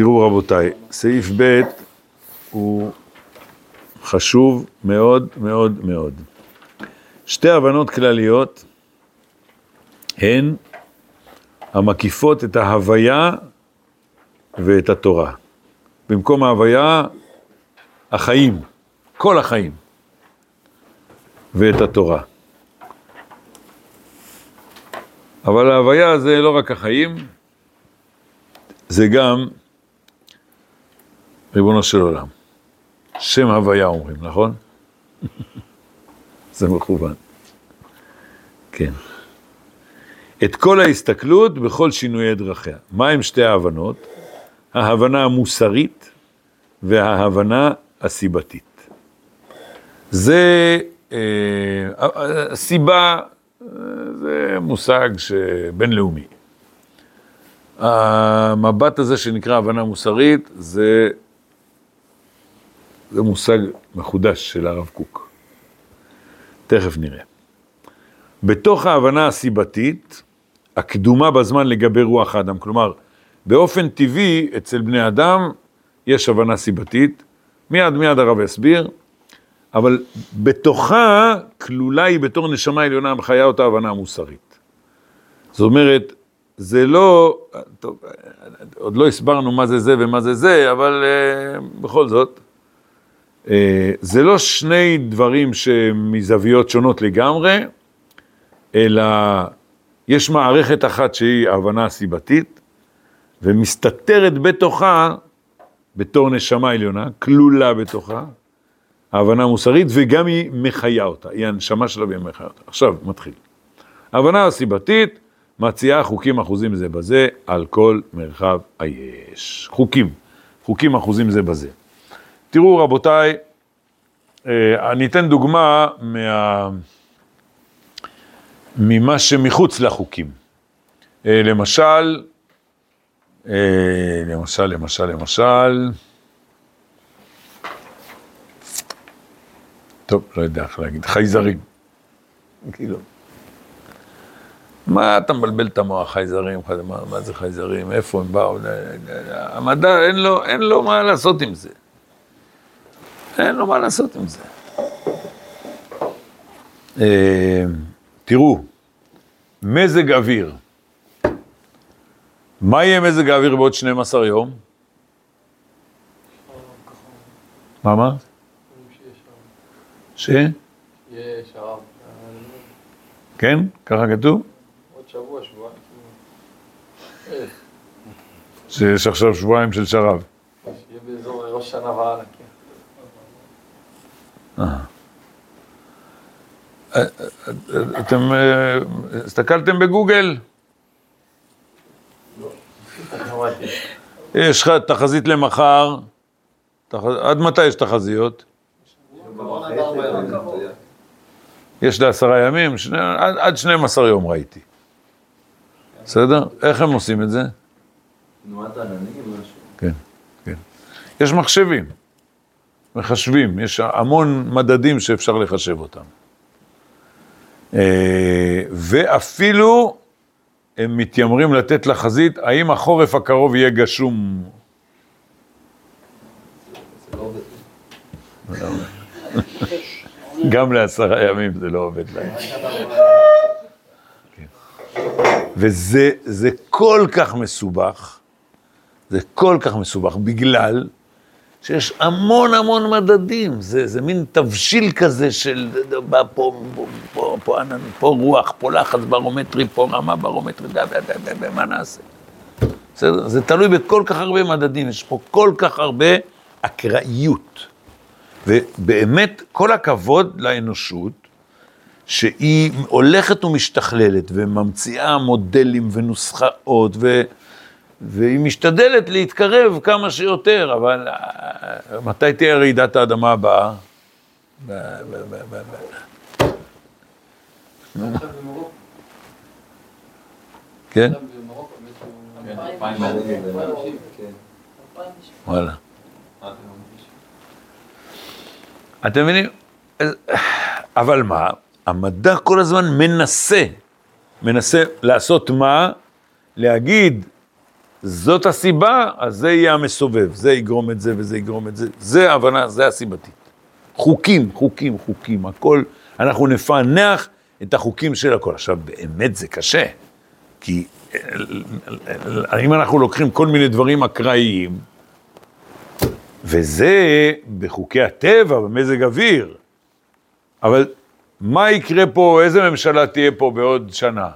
תראו רבותיי, סעיף ב' הוא חשוב מאוד מאוד מאוד. שתי הבנות כלליות הן המקיפות את ההוויה ואת התורה. במקום ההוויה, החיים, כל החיים, ואת התורה. אבל ההוויה זה לא רק החיים, זה גם ריבונו של עולם. שם הוויה אומרים, נכון? זה מכוון. כן. את כל ההסתכלות בכל שינויי דרכיה. מה הם שתי ההבנות? ההבנה המוסרית וההבנה הסיבתית. זה אה, הסיבה, זה מושג בינלאומי. המבט הזה שנקרא הבנה מוסרית, זה, זה מושג מחודש של הרב קוק. תכף נראה. בתוך ההבנה הסיבתית, הקדומה בזמן לגבי רוח האדם, כלומר, באופן טבעי, אצל בני אדם יש הבנה סיבתית, מיד מיד הרב יסביר, אבל בתוכה כלולה היא בתור נשמה עליונה מחיה אותה הבנה המוסרית. זאת אומרת, זה לא, טוב, עוד לא הסברנו מה זה זה ומה זה זה, אבל uh, בכל זאת, זה לא שני דברים שמזוויות שונות לגמרי, אלא יש מערכת אחת שהיא ההבנה הסיבתית, ומסתתרת בתוכה, בתור נשמה עליונה, כלולה בתוכה, ההבנה המוסרית, וגם היא מחיה אותה, היא הנשמה שלה והיא מחיה אותה. עכשיו, מתחיל. ההבנה הסיבתית מציעה חוקים אחוזים זה בזה על כל מרחב היש. חוקים, חוקים אחוזים זה בזה. תראו רבותיי, אה, אני אתן דוגמה מה... ממה שמחוץ לחוקים. אה, למשל, אה, למשל, למשל, למשל, טוב, לא יודע איך להגיד, חייזרים. כאילו, מה אתה מבלבל את המוח, חייזרים, מה, מה זה חייזרים, איפה הם באו, המדע, אין לו, אין לו מה לעשות עם זה. אין לו מה לעשות עם זה. אה, תראו, מזג אוויר. מה יהיה מזג האוויר בעוד 12 יום? מה אמרת? ש? כן? ככה כתוב? עוד שבוע, שבועיים. שיש עכשיו שבועיים של שרב. יהיה באזור ראש שנה והלאה. אתם אה, הסתכלתם בגוגל? יש לך תחזית למחר, עד מתי יש תחזיות? יש לעשרה ימים, עד, עד 12 יום ראיתי. בסדר? איך הם עושים את זה? תנועת עננים, משהו. כן, כן. יש מחשבים, מחשבים, יש המון מדדים שאפשר לחשב אותם. אה, ואפילו הם מתיימרים לתת לחזית, האם החורף הקרוב יהיה גשום? גם לעשרה ימים זה לא עובד להם. וזה זה כל כך מסובך, זה כל כך מסובך, בגלל שיש המון המון מדדים, זה, זה מין תבשיל כזה של בא פה, פה, פה, פה, ענן, פה רוח, פה לחץ ברומטרי, פה רמה ברומטרית, מה נעשה? בסדר? זה תלוי בכל כך הרבה מדדים, יש פה כל כך הרבה אקראיות. ובאמת, כל הכבוד לאנושות, שהיא הולכת ומשתכללת וממציאה מודלים ונוסחאות, ו... והיא משתדלת להתקרב כמה שיותר, אבל אה, מתי תהיה רעידת האדמה הבאה? כן? וואלה. אתם מבינים? אבל מה? המדע כל הזמן מנסה, מנסה לעשות מה? להגיד זאת הסיבה, אז זה יהיה המסובב, זה יגרום את זה וזה יגרום את זה, זה ההבנה, זה הסיבתית. חוקים, חוקים, חוקים, הכל, אנחנו נפענח את החוקים של הכל. עכשיו, באמת זה קשה, כי אם אנחנו לוקחים כל מיני דברים אקראיים, וזה בחוקי הטבע, במזג אוויר, אבל מה יקרה פה, איזה ממשלה תהיה פה בעוד שנה?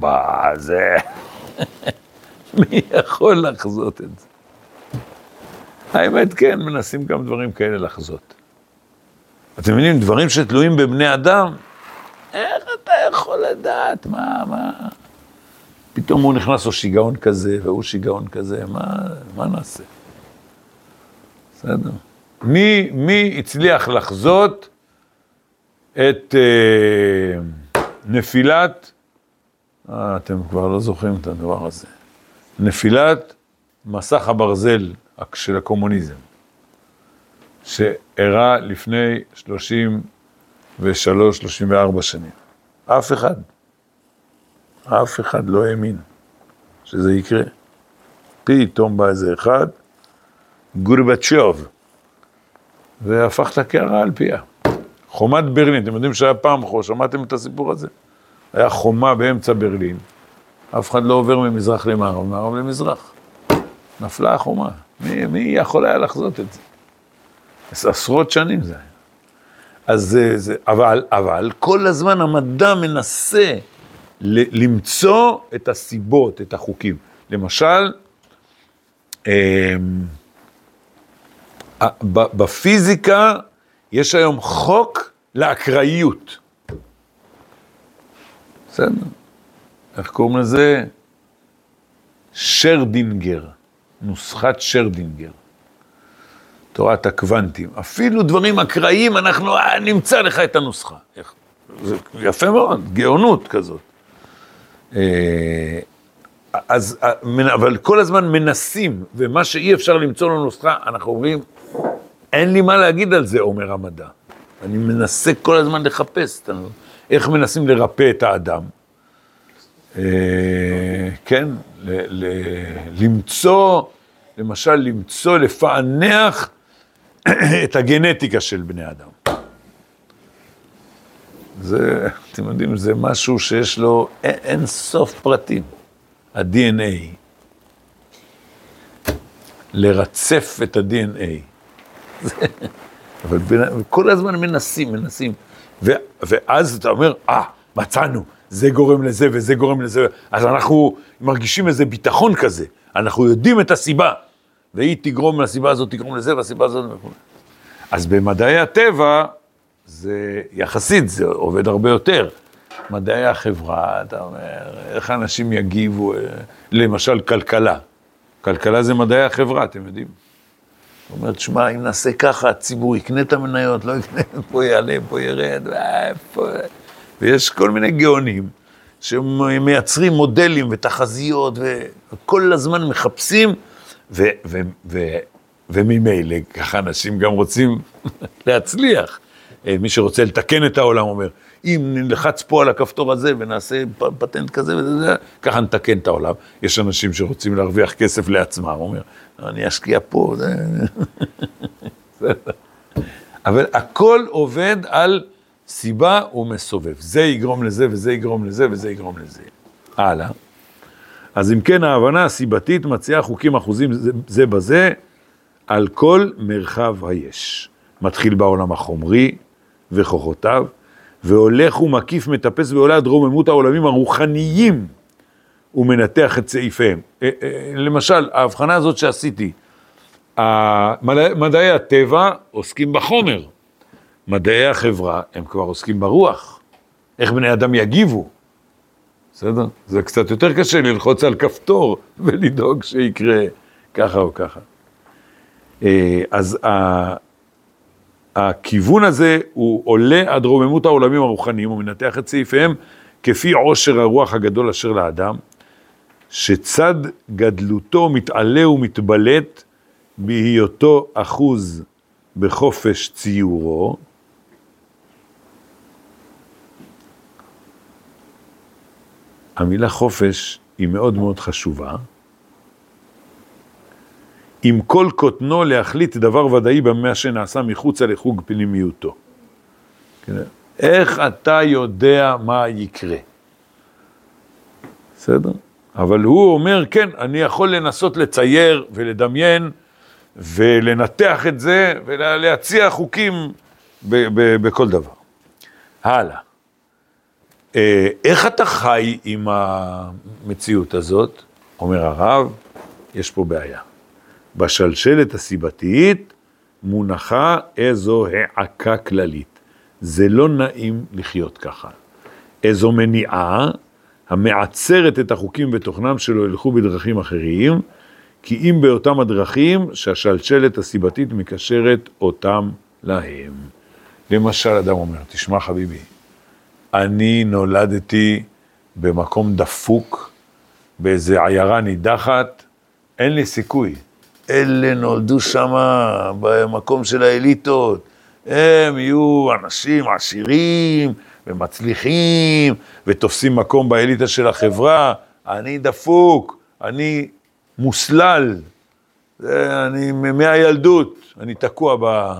מה זה... מי יכול לחזות את זה? האמת, כן, מנסים גם דברים כאלה לחזות. אתם מבינים, דברים שתלויים בבני אדם, איך אתה יכול לדעת? מה, מה? פתאום הוא נכנס לו שיגעון כזה, והוא שיגעון כזה, מה, מה נעשה? בסדר. מי, מי הצליח לחזות את אה, נפילת, אה, אתם כבר לא זוכרים את הדבר הזה, נפילת מסך הברזל של הקומוניזם, שאירע לפני 33-34 שנים. אף אחד, אף אחד לא האמין שזה יקרה. פתאום בא איזה אחד, גורבצ'וב, והפך את הקערה על פיה. חומת ברלין, אתם יודעים שהיה פעם, שמעתם את הסיפור הזה? היה חומה באמצע ברלין, אף אחד לא עובר ממזרח למערב, מערב למזרח. נפלה החומה. מי, מי יכול היה לחזות את זה? עשרות שנים זה היה. אז זה, זה, אבל, אבל כל הזמן המדע מנסה ל, למצוא את הסיבות, את החוקים. למשל, אה, בפיזיקה יש היום חוק לאקראיות. בסדר. איך קוראים לזה? שרדינגר, נוסחת שרדינגר. תורת הקוונטים. אפילו דברים אקראיים, אנחנו אה, נמצא לך את הנוסחה. זה יפה מאוד, גאונות כזאת. אה, אז, אה, אבל כל הזמן מנסים, ומה שאי אפשר למצוא לו נוסחה, אנחנו אומרים, אין לי מה להגיד על זה, אומר המדע. אני מנסה כל הזמן לחפש, איך מנסים לרפא את האדם. אה, כן, למצוא, למשל, למצוא, לפענח את הגנטיקה של בני אדם. זה, אתם יודעים, זה משהו שיש לו אין, סוף פרטים. ה-DNA. לרצף את ה-DNA. אבל כל הזמן מנסים, מנסים. ו, ואז אתה אומר, אה, ah, מצאנו, זה גורם לזה וזה גורם לזה. אז אנחנו מרגישים איזה ביטחון כזה, אנחנו יודעים את הסיבה. והיא תגרום לסיבה הזאת, תגרום לזה, והסיבה הזאת וכו'. אז במדעי הטבע, זה יחסית, זה עובד הרבה יותר. מדעי החברה, אתה אומר, איך אנשים יגיבו, אה, למשל כלכלה. כלכלה זה מדעי החברה, אתם יודעים. זאת אומרת, שמע, אם נעשה ככה, הציבור יקנה את המניות, לא יקנה, פה יעלה, פה ירד, פה... ויש כל מיני גאונים שמייצרים מודלים ותחזיות, וכל הזמן מחפשים, ו- ו- ו- וממילא, ככה אנשים גם רוצים להצליח. אה, מי שרוצה לתקן את העולם אומר, אם נלחץ פה על הכפתור הזה ונעשה פטנט כזה וזה, ככה נתקן את העולם. יש אנשים שרוצים להרוויח כסף לעצמם, הוא אומר, אני אשקיע פה, זה... אבל הכל עובד על סיבה ומסובב. זה יגרום לזה וזה יגרום לזה וזה יגרום לזה. הלאה. אז אם כן, ההבנה הסיבתית מציעה חוקים אחוזים זה, זה בזה על כל מרחב היש. מתחיל בעולם החומרי וכוחותיו, והולך ומקיף, מטפס ועולה עד רוממות העולמים הרוחניים, ומנתח את סעיפיהם. אה, אה, למשל, ההבחנה הזאת שעשיתי, מדעי הטבע עוסקים בחומר, מדעי החברה הם כבר עוסקים ברוח, איך בני אדם יגיבו, בסדר? זה קצת יותר קשה ללחוץ על כפתור ולדאוג שיקרה ככה או ככה. אה, אז הכיוון הזה הוא עולה עד רוממות העולמים הרוחניים, הוא מנתח את סעיפיהם כפי עושר הרוח הגדול אשר לאדם, שצד גדלותו מתעלה ומתבלט בהיותו אחוז בחופש ציורו, המילה חופש היא מאוד מאוד חשובה, עם כל קוטנו להחליט דבר ודאי במה שנעשה מחוצה לחוג פנימיותו. כן, איך אתה יודע מה יקרה? בסדר? אבל הוא אומר, כן, אני יכול לנסות לצייר ולדמיין ולנתח את זה ולהציע חוקים בכל דבר. הלאה. אה, איך אתה חי עם המציאות הזאת? אומר הרב, יש פה בעיה. בשלשלת הסיבתית מונחה איזו העקה כללית. זה לא נעים לחיות ככה. איזו מניעה המעצרת את החוקים בתוכנם שלא ילכו בדרכים אחרים, כי אם באותם הדרכים שהשלשלת הסיבתית מקשרת אותם להם. למשל, אדם אומר, תשמע חביבי, אני נולדתי במקום דפוק, באיזה עיירה נידחת, אין לי סיכוי. אלה נולדו שם במקום של האליטות, הם יהיו אנשים עשירים ומצליחים ותופסים מקום באליטה של החברה. אני דפוק, אני מוסלל, אני מהילדות, אני תקוע ב...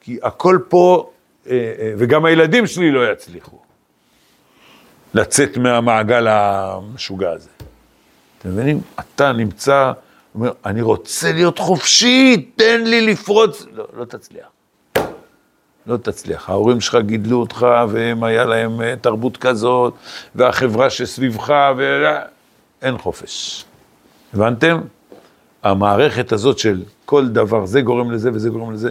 כי הכל פה, וגם הילדים שלי לא יצליחו לצאת מהמעגל המשוגע הזה. אתם מבינים? אתה נמצא, אומר, אני רוצה להיות חופשי, תן לי לפרוץ. לא, לא תצליח. לא תצליח. ההורים שלך גידלו אותך, והם, היה להם אה, תרבות כזאת, והחברה שסביבך, ואין חופש. הבנתם? המערכת הזאת של כל דבר, זה גורם לזה וזה גורם לזה.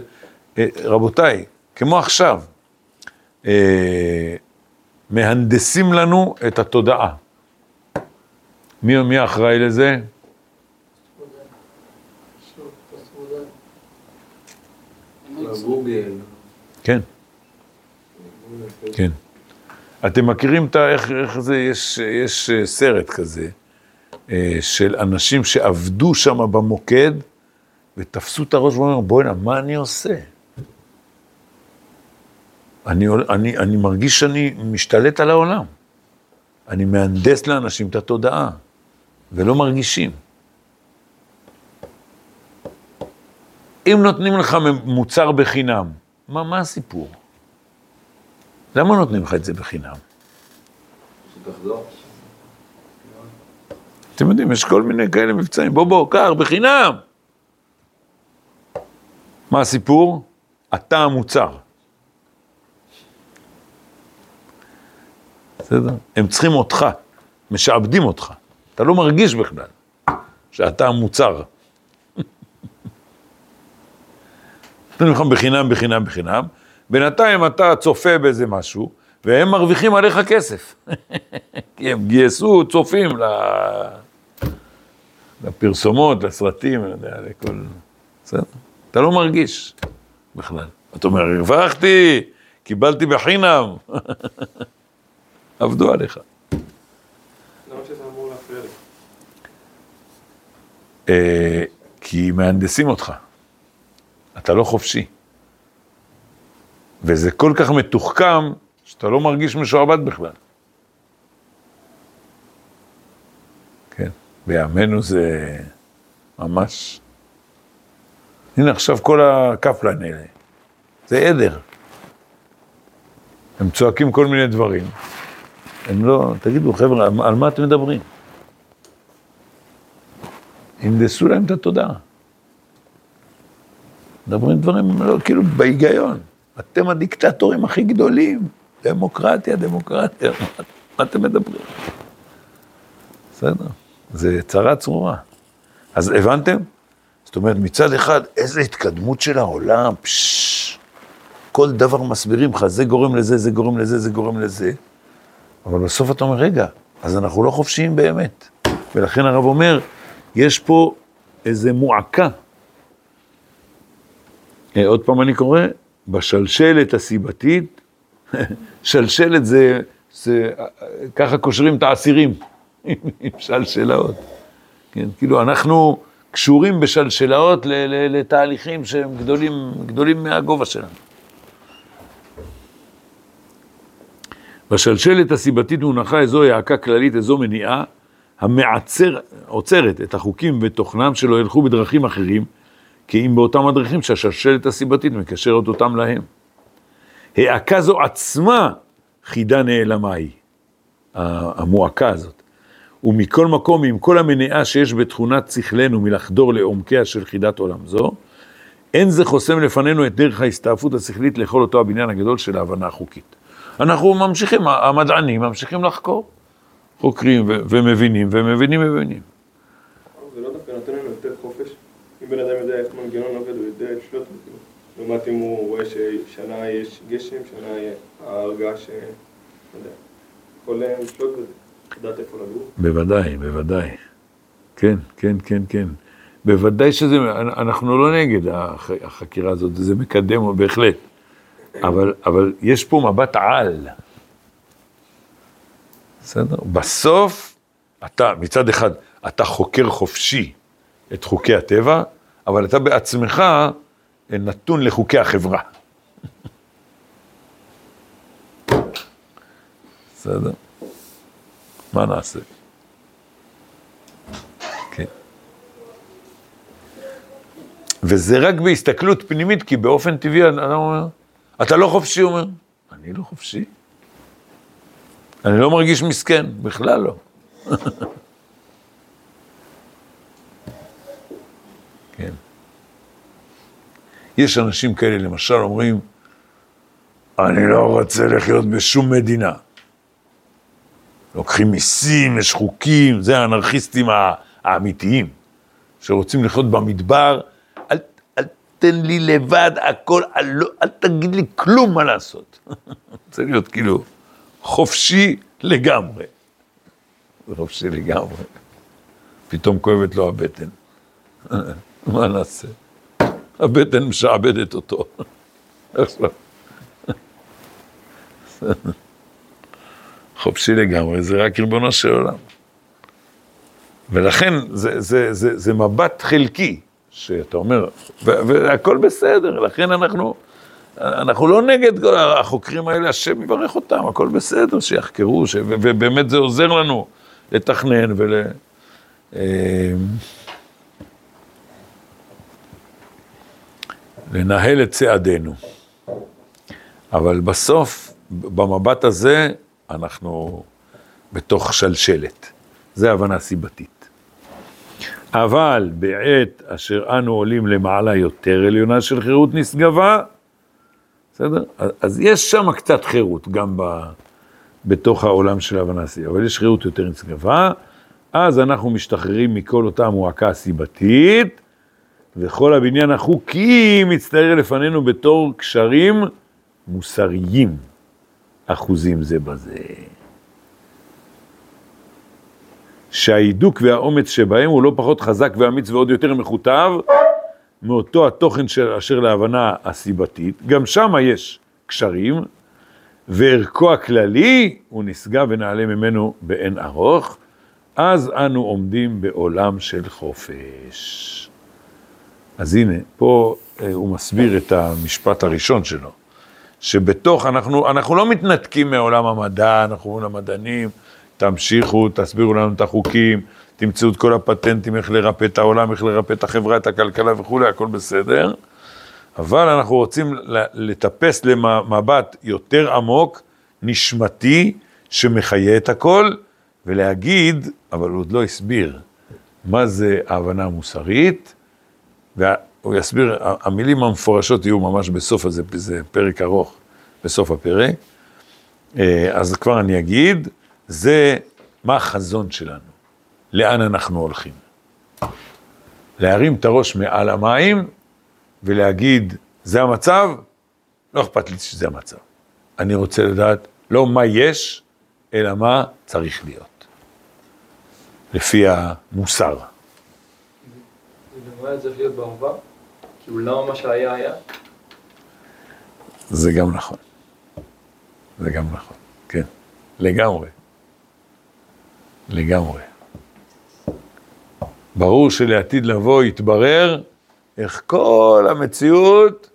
אה, רבותיי, כמו עכשיו, אה, מהנדסים לנו את התודעה. מי, מי אחראי לזה? כן, כן. אתם מכירים את ה... איך, איך זה, יש, יש אה, סרט כזה, אה, של אנשים שעבדו שם במוקד, ותפסו את הראש ואומרים, בוא'נה, מה אני עושה? אני, אני, אני מרגיש שאני משתלט על העולם. אני מהנדס לאנשים את התודעה, ולא מרגישים. אם נותנים לך מוצר בחינם, מה, מה הסיפור? למה נותנים לך את זה בחינם? אתם יודעים, יש כל מיני כאלה מבצעים, בוא בוא, קח, בחינם. מה הסיפור? אתה המוצר. בסדר? הם צריכים אותך, משעבדים אותך. אתה לא מרגיש בכלל שאתה המוצר. נותנים לך בחינם, בחינם, בחינם. בינתיים אתה צופה באיזה משהו, והם מרוויחים עליך כסף. כי הם גייסו צופים לפרסומות, לסרטים, אני יודע, לכל... בסדר? אתה לא מרגיש בכלל. אתה אומר, הרווחתי, קיבלתי בחינם. עבדו עליך. למה שזה אמור להפריע לי? אה, כי מהנדסים אותך. אתה לא חופשי. וזה כל כך מתוחכם, שאתה לא מרגיש משועבד בכלל. כן, בימינו זה ממש... הנה עכשיו כל הקפלן האלה, זה עדר. הם צועקים כל מיני דברים. הם לא, תגידו, חבר'ה, על מה- אתם מדברים? הנדסו להם את התודעה. מדברים דברים לא, כאילו בהיגיון. אתם הדיקטטורים הכי גדולים. דמוקרטיה, דמוקרטיה, מה, אתם מדברים? בסדר, זה צרה צרורה. אז הבנתם? זאת אומרת, מצד אחד, איזה התקדמות של העולם, פשש, כל דבר מסבירים לך, זה גורם לזה, זה גורם לזה, זה גורם לזה. אבל בסוף אתה אומר, רגע, אז אנחנו לא חופשיים באמת. ולכן הרב אומר, יש פה איזה מועקה. אה, עוד פעם אני קורא, בשלשלת הסיבתית, שלשלת זה, זה, ככה קושרים את האסירים, עם שלשלאות. כן, כאילו אנחנו קשורים בשלשלאות לתהליכים שהם גדולים, גדולים מהגובה שלנו. בשלשלת הסיבתית מונחה איזו העקה כללית, איזו מניעה, המעצר, עוצרת את החוקים ותוכנם שלא ילכו בדרכים אחרים, כי אם באותם הדרכים שהשלשלת הסיבתית מקשרת אותם להם. העקה זו עצמה חידה נעלמה היא, המועקה הזאת. ומכל מקום, עם כל המניעה שיש בתכונת שכלנו מלחדור לעומקיה של חידת עולם זו, אין זה חוסם לפנינו את דרך ההסתעפות השכלית לכל אותו הבניין הגדול של ההבנה החוקית. אנחנו ממשיכים, המדענים ממשיכים לחקור, חוקרים ומבינים, ומבינים ומבינים. זה לא דווקא נותן לנו יותר חופש. אם בן אדם יודע איך מנגנון עובד, הוא יודע לשלוט בזה. לעומת אם הוא רואה ששנה יש גשם, שנה יהיה ההרגעה ש... לא יודע. יכול לשלוט בזה. לדעת איפה לגור. בוודאי, בוודאי. כן, כן, כן, כן. בוודאי שזה, אנחנו לא נגד הח, החקירה הזאת, זה מקדם בהחלט. אבל, אבל יש פה מבט על. בסדר? בסוף, אתה, מצד אחד, אתה חוקר חופשי את חוקי הטבע, אבל אתה בעצמך נתון לחוקי החברה. בסדר? מה נעשה? כן. וזה רק בהסתכלות פנימית, כי באופן טבעי אדם אומר, אתה לא חופשי, הוא אומר, אני לא חופשי. אני לא מרגיש מסכן, בכלל לא. כן. יש אנשים כאלה, למשל, אומרים, אני לא רוצה לחיות בשום מדינה. לוקחים מיסים, יש חוקים, זה האנרכיסטים האמיתיים, שרוצים לחיות במדבר, תן לי לבד הכל, אל, לא, אל תגיד לי כלום מה לעשות. רוצה להיות כאילו חופשי לגמרי. חופשי לגמרי. פתאום כואבת לו הבטן. מה נעשה? הבטן משעבדת אותו. חופשי לגמרי, זה רק ריבונו של עולם. ולכן זה, זה, זה, זה מבט חלקי, שאתה אומר, והכל בסדר, לכן אנחנו, אנחנו לא נגד החוקרים האלה, השם יברך אותם, הכל בסדר, שיחקרו, ש, ובאמת זה עוזר לנו לתכנן ול... אה, לנהל את צעדינו. אבל בסוף, במבט הזה, אנחנו בתוך שלשלת. זה הבנה סיבתית. אבל בעת אשר אנו עולים למעלה יותר עליונה של חירות נשגבה, בסדר? אז יש שם קצת חירות, גם ב, בתוך העולם של הסיבתית, אבל יש חירות יותר נשגבה, אז אנחנו משתחררים מכל אותה מועקה סיבתית, וכל הבניין החוקי מצטער לפנינו בתור קשרים מוסריים. אחוזים זה בזה. שההידוק והאומץ שבהם הוא לא פחות חזק ואמיץ ועוד יותר מכותב מאותו התוכן של אשר להבנה הסיבתית, גם שם יש קשרים, וערכו הכללי הוא נשגב ונעלה ממנו באין ארוך, אז אנו עומדים בעולם של חופש. אז הנה, פה אה, הוא מסביר את המשפט הראשון שלו. שבתוך, אנחנו, אנחנו לא מתנתקים מעולם המדע, אנחנו אומרים למדענים, תמשיכו, תסבירו לנו את החוקים, תמצאו את כל הפטנטים, איך לרפא את העולם, איך לרפא את החברה, את הכלכלה וכולי, הכל בסדר. אבל אנחנו רוצים לטפס למבט יותר עמוק, נשמתי, שמחיה את הכל, ולהגיד, אבל הוא עוד לא הסביר, מה זה ההבנה המוסרית, הוא יסביר, המילים המפורשות יהיו ממש בסוף הזה, זה פרק ארוך, בסוף הפרק. אה, אז כבר אני אגיד, זה מה החזון שלנו, לאן אנחנו הולכים. להרים את הראש מעל המים ולהגיד, זה המצב, לא אכפת לי שזה המצב. אני רוצה לדעת לא מה יש, אלא מה צריך להיות, לפי המוסר. כאילו למה מה שהיה היה? זה גם נכון. זה גם נכון, כן. לגמרי. לגמרי. ברור שלעתיד לבוא יתברר איך כל המציאות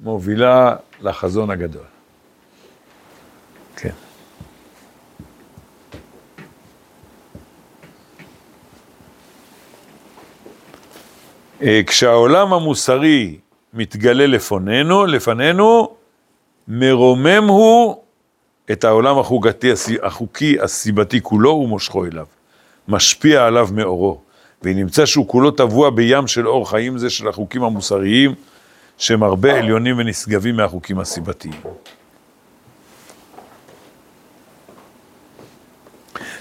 מובילה לחזון הגדול. כן. אה, כשהעולם המוסרי מתגלה לפנינו, לפנינו, מרומם הוא את העולם החוקתי, החוקי הסיבתי כולו ומושכו אליו, משפיע עליו מאורו, ונמצא שהוא כולו טבוע בים של אור חיים זה של החוקים המוסריים, שהם הרבה עליונים ונשגבים מהחוקים הסיבתיים.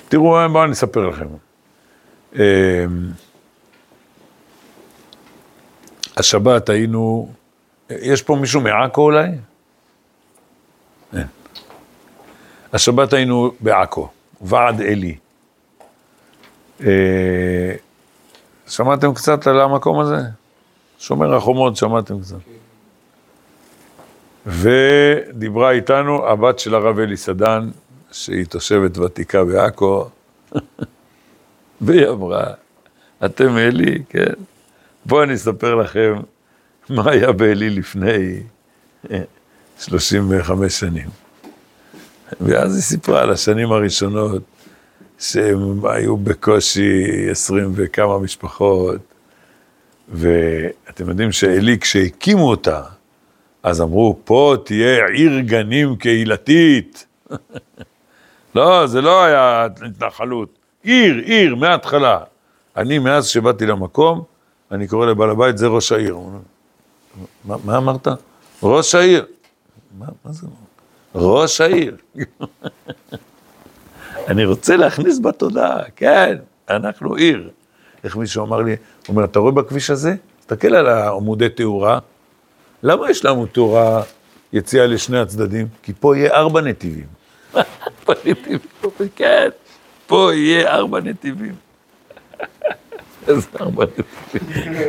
תראו, בואו אני אספר לכם. אמ, השבת היינו, יש פה מישהו מעכו אולי? אין. השבת היינו בעכו, ועד אלי. אה, שמעתם קצת על המקום הזה? שומר החומות, שמעתם קצת. ודיברה איתנו הבת של הרב אלי סדן, שהיא תושבת ותיקה בעכו, והיא אמרה, אתם אלי, כן? בואו אני אספר לכם מה היה בעלי לפני 35 שנים. ואז היא סיפרה על השנים הראשונות, שהם היו בקושי 20 וכמה משפחות, ואתם יודעים שעלי, כשהקימו אותה, אז אמרו, פה תהיה עיר גנים קהילתית. לא, זה לא היה התנחלות. עיר, עיר, מההתחלה. אני, מאז שבאתי למקום, אני קורא לבעל הבית, זה ראש העיר. מה, מה אמרת? ראש העיר. מה, מה זה? ראש העיר. אני רוצה להכניס בתודעה, כן, אנחנו עיר. איך מישהו אמר לי, הוא אומר, אתה רואה בכביש הזה? תסתכל על עמודי תאורה. למה יש לעמוד תאורה יציאה לשני הצדדים? כי פה יהיה ארבע נתיבים. כן, פה יהיה ארבע נתיבים. איזה ארבע נתיבים.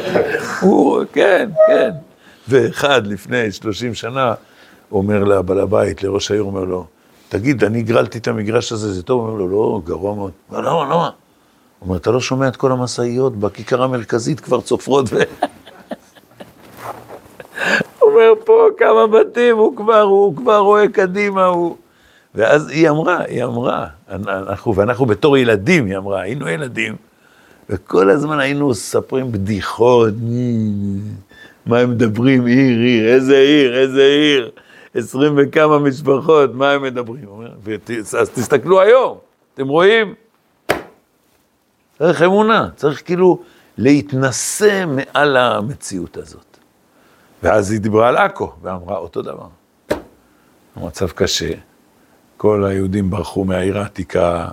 הוא, כן, כן. ואחד לפני 30 שנה אומר לבעל הבית, לראש העיר, אומר לו, תגיד, אני הגרלתי את המגרש הזה, זה טוב? אומר לו, לא, גרוע מאוד. לא, למה, למה? הוא אומר, אתה לא שומע את כל המשאיות בכיכר המרכזית כבר צופרות ו... אומר, פה כמה בתים, הוא כבר, הוא כבר רואה קדימה, הוא... ואז היא אמרה, היא אמרה, אנחנו, ואנחנו בתור ילדים, היא אמרה, היינו ילדים, וכל הזמן היינו מספרים בדיחות, מה הם מדברים, עיר, עיר, איזה עיר, איזה עיר, עשרים וכמה משפחות, מה הם מדברים? אז תסתכלו היום, אתם רואים? צריך אמונה, צריך כאילו להתנשא מעל המציאות הזאת. ואז היא דיברה על עכו, ואמרה אותו דבר. המצב קשה, כל היהודים ברחו מהעיר העתיקה,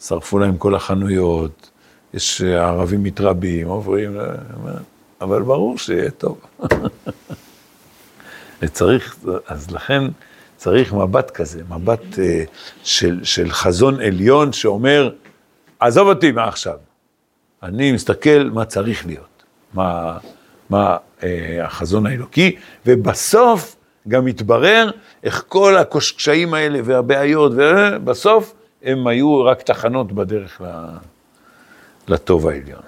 שרפו להם כל החנויות, יש ערבים מתרבים, עוברים, אבל ברור שיהיה טוב. וצריך, אז לכן צריך מבט כזה, מבט uh, של, של חזון עליון שאומר, עזוב אותי מה עכשיו, אני מסתכל מה צריך להיות, מה, מה uh, החזון האלוקי, ובסוף גם מתברר איך כל הקשיים האלה והבעיות, ובסוף הם היו רק תחנות בדרך לטוב העליון.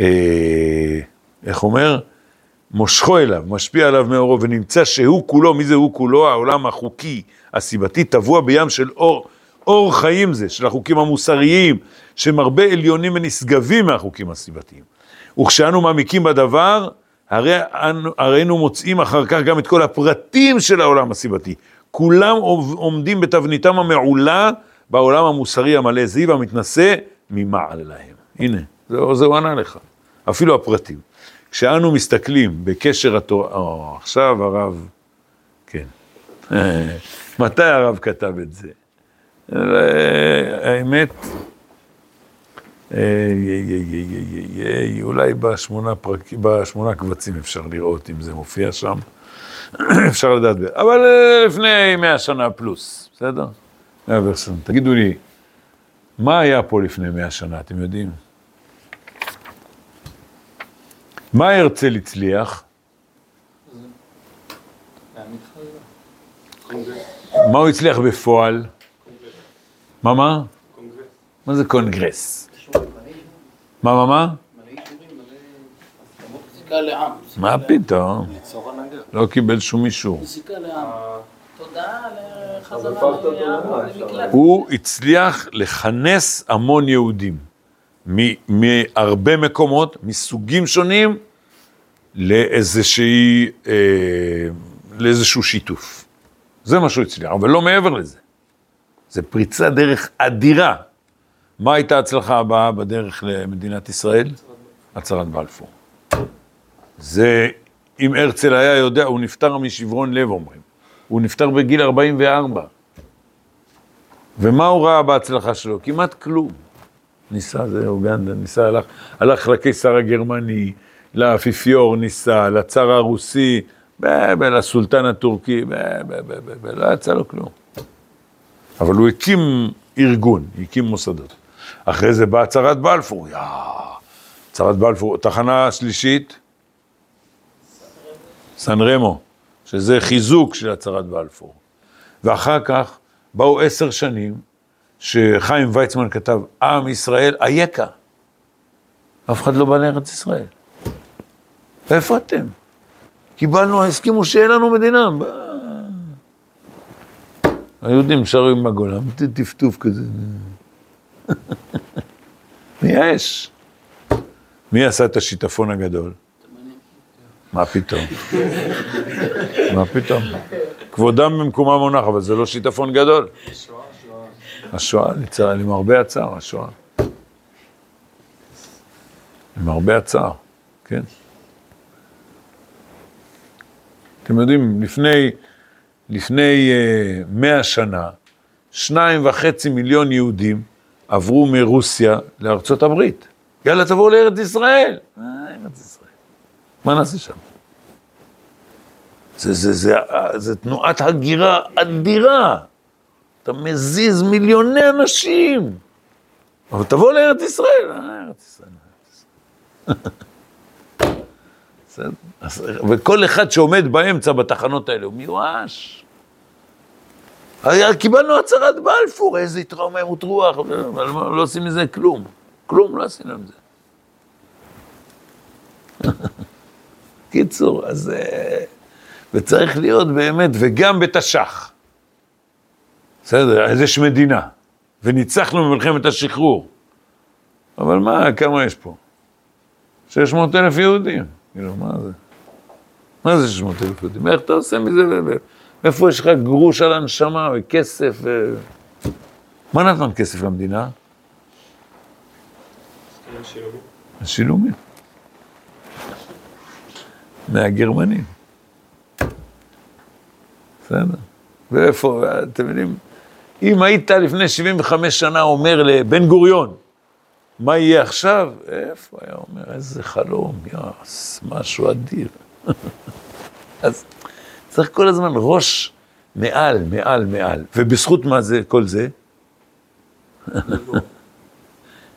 אה, איך אומר? מושכו אליו, משפיע עליו מאורו, ונמצא שהוא כולו, מי זה הוא כולו? העולם החוקי, הסיבתי, טבוע בים של אור, אור חיים זה, של החוקים המוסריים, שהם הרבה עליונים ונשגבים מהחוקים הסיבתיים. וכשאנו מעמיקים בדבר, הרי היינו מוצאים אחר כך גם את כל הפרטים של העולם הסיבתי. כולם עומדים בתבניתם המעולה בעולם המוסרי המלא זיו המתנשא ממעל להם. הנה, זה, זה הוא ענה לך. אפילו הפרטים. כשאנו מסתכלים בקשר התורה, או, עכשיו הרב, כן. מתי הרב כתב את זה? האמת, אולי בשמונה, פרק, בשמונה קבצים אפשר לראות אם זה מופיע שם, אפשר לדעת, אבל לפני מאה שנה פלוס, בסדר? תגידו לי, מה היה פה לפני מאה שנה, אתם יודעים? מה הרצל הצליח? מה הוא הצליח בפועל? מה מה? מה זה קונגרס? מה מה מה? מה פתאום? לא קיבל שום אישור. הוא הצליח לכנס המון יהודים. מהרבה מקומות, מסוגים שונים, לאיזושהי, אה, לאיזשהו שיתוף. זה מה שהוא הצליח, אבל לא מעבר לזה. זה פריצה דרך אדירה. מה הייתה ההצלחה הבאה בדרך למדינת ישראל? הצהרת בלפור. זה, אם הרצל היה יודע, הוא נפטר משברון לב, אומרים. הוא נפטר בגיל 44. ומה הוא ראה בהצלחה שלו? כמעט כלום. ניסה, זה אוגנדה, ניסה, הלך, הלך לקיסר הגרמני, לאפיפיור ניסה, לצאר הרוסי, ב- ב- לסולטן הטורקי, ב- ב- ב- ב- ב- לא יצא לו כלום. אבל הוא הקים ארגון, הקים מוסדות. אחרי זה באה הצהרת בלפור, יא, הצהרת בלפור, תחנה שלישית, סן רמו, שזה חיזוק של הצהרת בלפור. ואחר כך באו עשר שנים שחיים ויצמן כתב, עם ישראל אייכה. אף אחד לא בא לארץ ישראל. איפה אתם? קיבלנו, הסכימו שיהיה לנו מדינה. היהודים שרו עם הגולה, טפטוף כזה. מייאש. מי עשה את השיטפון הגדול? מה פתאום? מה פתאום? כבודם במקומם מונח, אבל זה לא שיטפון גדול. השואה, לצער, למרבה הצער, השואה. למרבה הצער, כן. אתם יודעים, לפני, לפני uh, מאה שנה, שניים וחצי מיליון יהודים עברו מרוסיה לארצות הברית. יאללה, תבואו לארץ ישראל. אה, ארץ ישראל. מה נעשה שם? זה, זה, זה, זה, זה תנועת הגירה אדירה. אתה מזיז מיליוני אנשים. אבל תבוא לארץ ישראל. אה, ארץ ישראל. וכל אחד שעומד באמצע בתחנות האלה הוא מיואש. קיבלנו הצהרת בלפור, איזה התרוממות רוח, לא לא עושים מזה כלום. כלום לא עשינו עם זה. קיצור, אז... אה, וצריך להיות באמת, וגם בתש"ח. בסדר, אז יש מדינה, וניצחנו במלחמת השחרור. אבל מה, כמה יש פה? 600 אלף יהודים. כאילו, מה זה? מה זה 600 אלף יהודים? איך אתה עושה מזה? איפה יש לך גרוש על הנשמה וכסף? ו... מה נתן כסף למדינה? השילומים. השילומים. מהגרמנים. בסדר. ואיפה, אתם יודעים, אם היית לפני 75 שנה אומר לבן גוריון, מה יהיה עכשיו? איפה היה אומר, איזה חלום, יאס, משהו אדיר. אז צריך כל הזמן ראש מעל, מעל, מעל. ובזכות מה זה כל זה?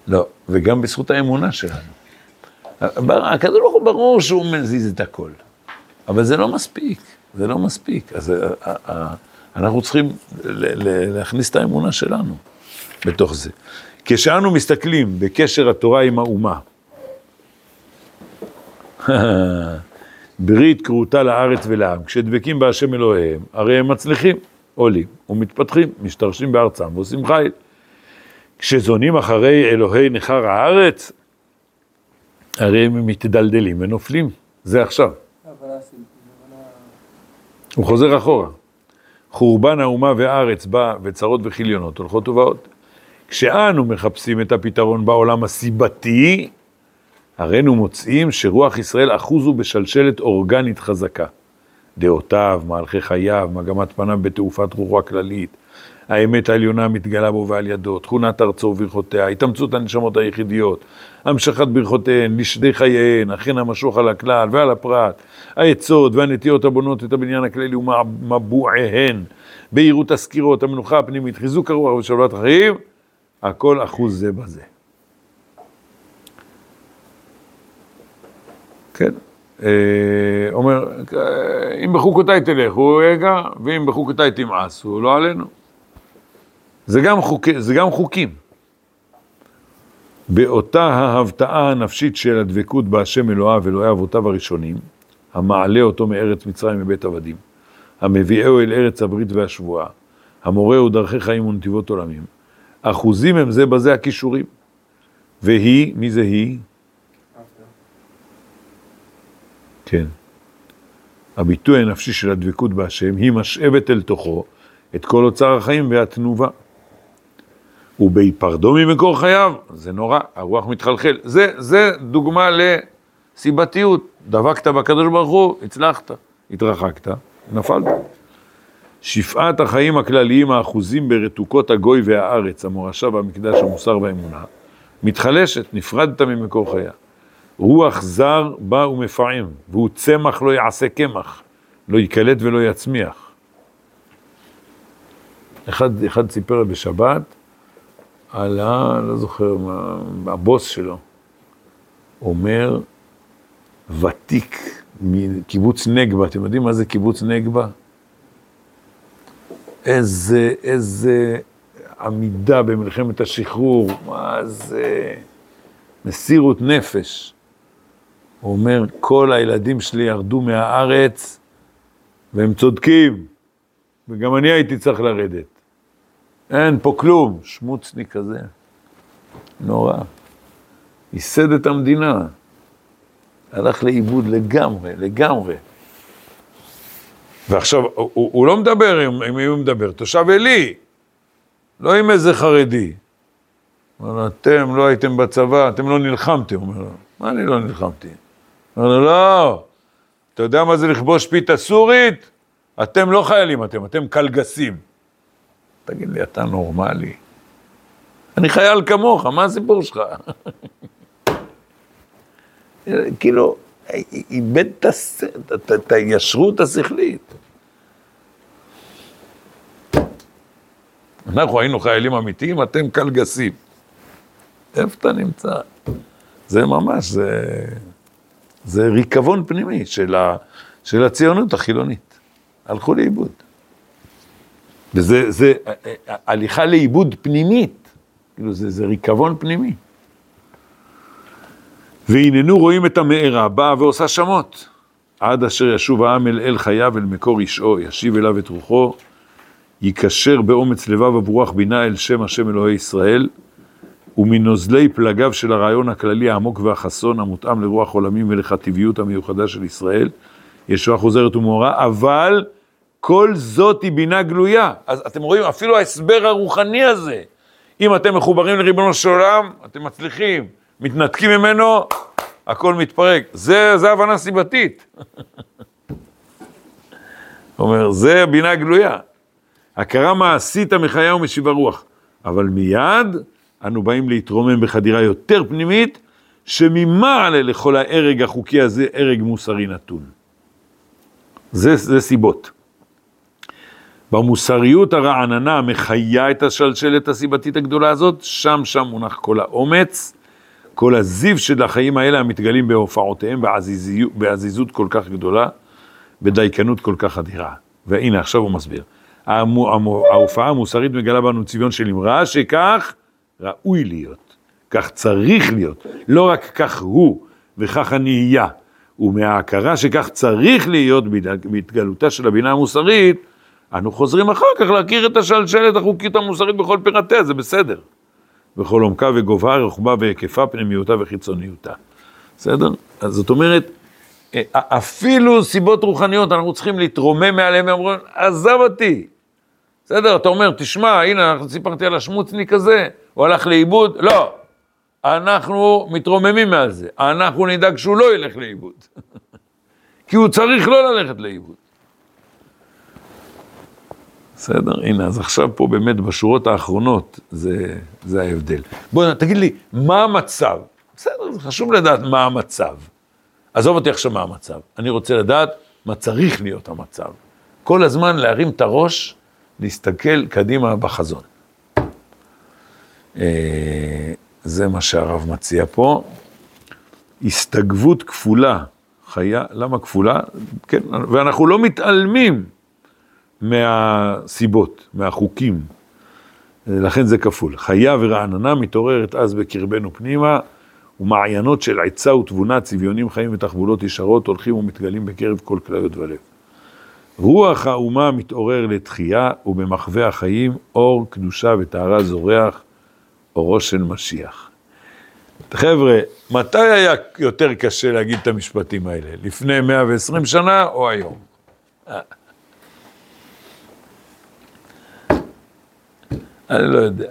לא, וגם בזכות האמונה שלנו. הקדוש ברוך הוא ברור שהוא מזיז את הכל, אבל זה לא מספיק, זה לא מספיק. אז אה, אה, אה, אנחנו צריכים להכניס את האמונה שלנו בתוך זה. כשאנו מסתכלים בקשר התורה עם האומה, ברית כרותה לארץ ולעם, כשדבקים בהשם אלוהיהם, הרי הם מצליחים, עולים ומתפתחים, משתרשים בארצם ועושים חיל. כשזונים אחרי אלוהי נכר הארץ, הרי הם מתדלדלים ונופלים. זה עכשיו. הוא חוזר אחורה. חורבן האומה והארץ בא, וצרות וכיליונות הולכות ובאות. כשאנו מחפשים את הפתרון בעולם הסיבתי, הרינו מוצאים שרוח ישראל אחוזו בשלשלת אורגנית חזקה. דעותיו, מהלכי חייו, מגמת פניו בתעופת רוחו הכללית, האמת העליונה מתגלה בו ועל ידו, תכונת ארצו וברכותיה, התאמצות הנשמות היחידיות, המשכת ברכותיהן, לשדי חייהן, אכן המשוך על הכלל ועל הפרט, העצות והנטיות הבונות את הבניין הכללי ומבועיהן, בהירות הסקירות, המנוחה הפנימית, חיזוק הרוח ושלוות החיים, הכל אחוז זה בזה. כן. אה, אומר, אם בחוקותיי תלכו, רגע, ואם בחוקותיי תמאסו, לא עלינו. זה גם, חוק, זה גם חוקים. באותה ההבטאה הנפשית של הדבקות בהשם אלוהיו, אלוהי אבותיו הראשונים, המעלה אותו מארץ מצרים מבית עבדים, המביאהו אל ארץ הברית והשבועה, המורהו דרכי חיים ונתיבות עולמים, אחוזים הם זה בזה הכישורים, והיא, מי זה היא? כן. הביטוי הנפשי של הדבקות בהשם, היא משאבת אל תוכו את כל אוצר החיים והתנובה. ובהיפרדו ממקור חייו, זה נורא, הרוח מתחלחל. זה, זה דוגמה לסיבתיות. דבקת בקדוש ברוך הוא, הצלחת, התרחקת, נפלת. שפעת החיים הכלליים האחוזים ברתוקות הגוי והארץ, המורשה והמקדש, המוסר והאמונה, מתחלשת, נפרדת ממקור חיה. רוח זר בא ומפעם, והוא צמח לא יעשה קמח, לא ייקלט ולא יצמיח. אחד, אחד סיפר בשבת על ה... לא זוכר הבוס שלו, אומר, ותיק מקיבוץ נגבה, אתם יודעים מה זה קיבוץ נגבה? איזה, איזה עמידה במלחמת השחרור, מה זה מסירות נפש. הוא אומר, כל הילדים שלי ירדו מהארץ והם צודקים, וגם אני הייתי צריך לרדת. אין פה כלום, שמוצניק כזה, נורא. ייסד את המדינה, הלך לאיבוד לגמרי, לגמרי. ועכשיו, הוא, הוא לא מדבר עם, מי הוא מדבר, תושב עלי, לא עם איזה חרדי. אומר אתם לא הייתם בצבא, אתם לא נלחמתם. אומר לו, מה אני לא נלחמתי? אומר לו, לא, אתה יודע מה זה לכבוש פיתה סורית? אתם לא חיילים אתם, אתם קלגסים. תגיד לי, אתה נורמלי? אני חייל כמוך, מה הסיפור שלך? כאילו, איבד את הישרות השכלית. אנחנו היינו חיילים אמיתיים, אתם קלגסים. איפה אתה נמצא? זה ממש, זה, זה ריקבון פנימי של, ה, של הציונות החילונית. הלכו לאיבוד. וזה זה, הליכה לאיבוד פנימית, כאילו זה, זה ריקבון פנימי. והננו רואים את המארה, באה ועושה שמות. עד אשר ישוב העם אל אל חייו, אל מקור אישו, ישיב אליו את רוחו, ייקשר באומץ לבב וברוח בינה אל שם השם אלוהי ישראל, ומנוזלי פלגיו של הרעיון הכללי העמוק והחסון, המותאם לרוח עולמים ולחטיביות המיוחדה של ישראל, ישועה חוזרת ומאורה, אבל כל זאת היא בינה גלויה. אז אתם רואים, אפילו ההסבר הרוחני הזה, אם אתם מחוברים לריבונו של עולם, אתם מצליחים. מתנתקים ממנו, הכל מתפרק. זה, זה הבנה סיבתית. אומר, זה הבינה גלויה. הכרה מעשית המחיה ומשיבה רוח. אבל מיד אנו באים להתרומם בחדירה יותר פנימית, שממעלה לכל ההרג החוקי הזה, הרג מוסרי נתון. זה, זה סיבות. במוסריות הרעננה המחיה את השלשלת הסיבתית הגדולה הזאת, שם שם מונח כל האומץ, כל הזיו של החיים האלה המתגלים בהופעותיהם בעזיזות כל כך גדולה, בדייקנות כל כך אדירה. והנה, עכשיו הוא מסביר. ההופעה המוסרית מגלה בנו צביון של אמרה שכך ראוי להיות, כך צריך להיות, לא רק כך הוא וכך הנהייה, ומההכרה שכך צריך להיות בהתגלותה של הבינה המוסרית, אנו חוזרים אחר כך להכיר את השלשלת החוקית המוסרית בכל פירתיה, זה בסדר. בכל עומקה וגובהה, רחובה והיקפה, פנימיותה וחיצוניותה. בסדר? אז זאת אומרת, אה, אפילו סיבות רוחניות, אנחנו צריכים להתרומם מעליהם, ואומרים, עזב אותי. בסדר, אתה אומר, תשמע, הנה, סיפרתי על השמוצניק הזה, הוא הלך לאיבוד, לא. אנחנו מתרוממים מעל זה, אנחנו נדאג שהוא לא ילך לאיבוד. כי הוא צריך לא ללכת לאיבוד. בסדר? הנה, אז עכשיו פה באמת בשורות האחרונות זה, זה ההבדל. בוא, תגיד לי, מה המצב? בסדר, חשוב לדעת מה המצב. עזוב אותי עכשיו מה המצב. אני רוצה לדעת מה צריך להיות המצב. כל הזמן להרים את הראש, להסתכל קדימה בחזון. אה, זה מה שהרב מציע פה. הסתגבות כפולה, חיה, למה כפולה? כן, ואנחנו לא מתעלמים מהסיבות, מהחוקים. לכן זה כפול. חיה ורעננה מתעוררת אז בקרבנו פנימה, ומעיינות של עצה ותבונה, צביונים חיים ותחבולות ישרות, הולכים ומתגלים בקרב כל כליות ולב. רוח האומה מתעורר לתחייה, ובמחווה החיים אור קדושה וטהרה זורח, אורו של משיח. חבר'ה, מתי היה יותר קשה להגיד את המשפטים האלה? לפני 120 שנה או היום? אני לא יודע.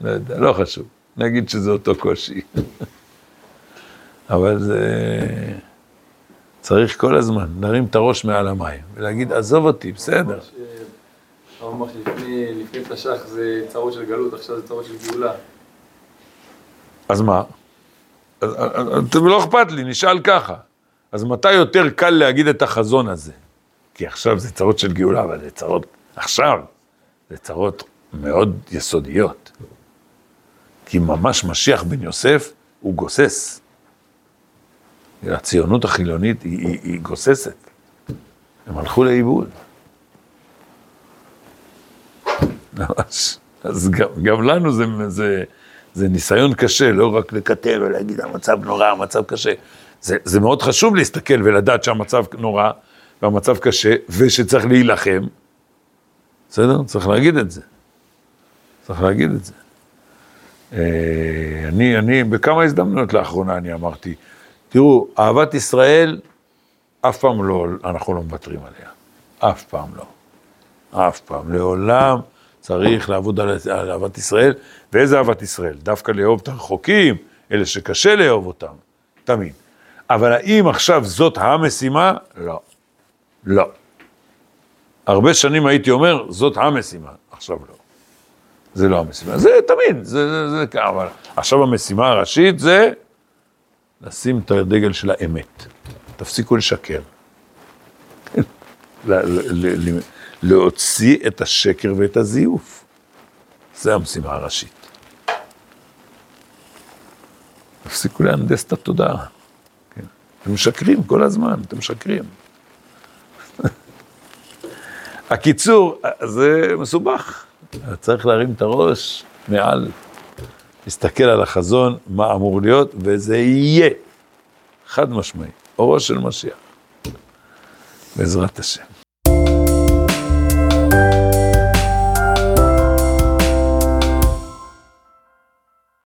לא יודע, לא חשוב. נגיד שזה אותו קושי. אבל זה... צריך כל הזמן להרים את הראש מעל המים ולהגיד, עזוב אותי, בסדר. אמר שלפני תש"ח זה צרות של גלות, עכשיו זה צרות של גאולה. אז מה? אז- לא אכפת לי, נשאל ככה. אז מתי יותר קל להגיד את החזון הזה? כי עכשיו זה צרות של גאולה, אבל זה צרות, עכשיו, זה צרות מאוד יסודיות. כי ממש משיח בן יוסף הוא גוסס. הציונות החילונית היא, היא, היא גוססת. הם הלכו לאיבוד. ממש. אז גם, גם לנו זה, זה, זה ניסיון קשה, לא רק לקטר ולהגיד המצב נורא, המצב קשה. זה, זה מאוד חשוב להסתכל ולדעת שהמצב נורא והמצב קשה ושצריך להילחם. בסדר? צריך להגיד את זה. צריך להגיד את זה. אה, אני, אני, בכמה הזדמנויות לאחרונה אני אמרתי, תראו, אהבת ישראל, אף פעם לא, אנחנו לא מוותרים עליה. אף פעם לא. אף פעם. לעולם צריך לעבוד על, על אהבת ישראל. ואיזה אהבת ישראל? דווקא לאהוב את הרחוקים, אלה שקשה לאהוב אותם, תמיד. אבל האם עכשיו זאת המשימה? לא. לא. הרבה שנים הייתי אומר, זאת המשימה, עכשיו לא. זה לא המשימה, זה תמיד, זה, זה, זה ככה, אבל עכשיו המשימה הראשית זה לשים את הדגל של האמת. תפסיקו לשקר. להוציא את השקר ואת הזיוף. זה המשימה הראשית. תפסיקו להנדס את התודעה. כן. אתם משקרים כל הזמן, אתם משקרים. הקיצור, זה מסובך. צריך להרים את הראש מעל, להסתכל על החזון, מה אמור להיות, וזה יהיה. חד משמעי, אורו של משיח. בעזרת השם.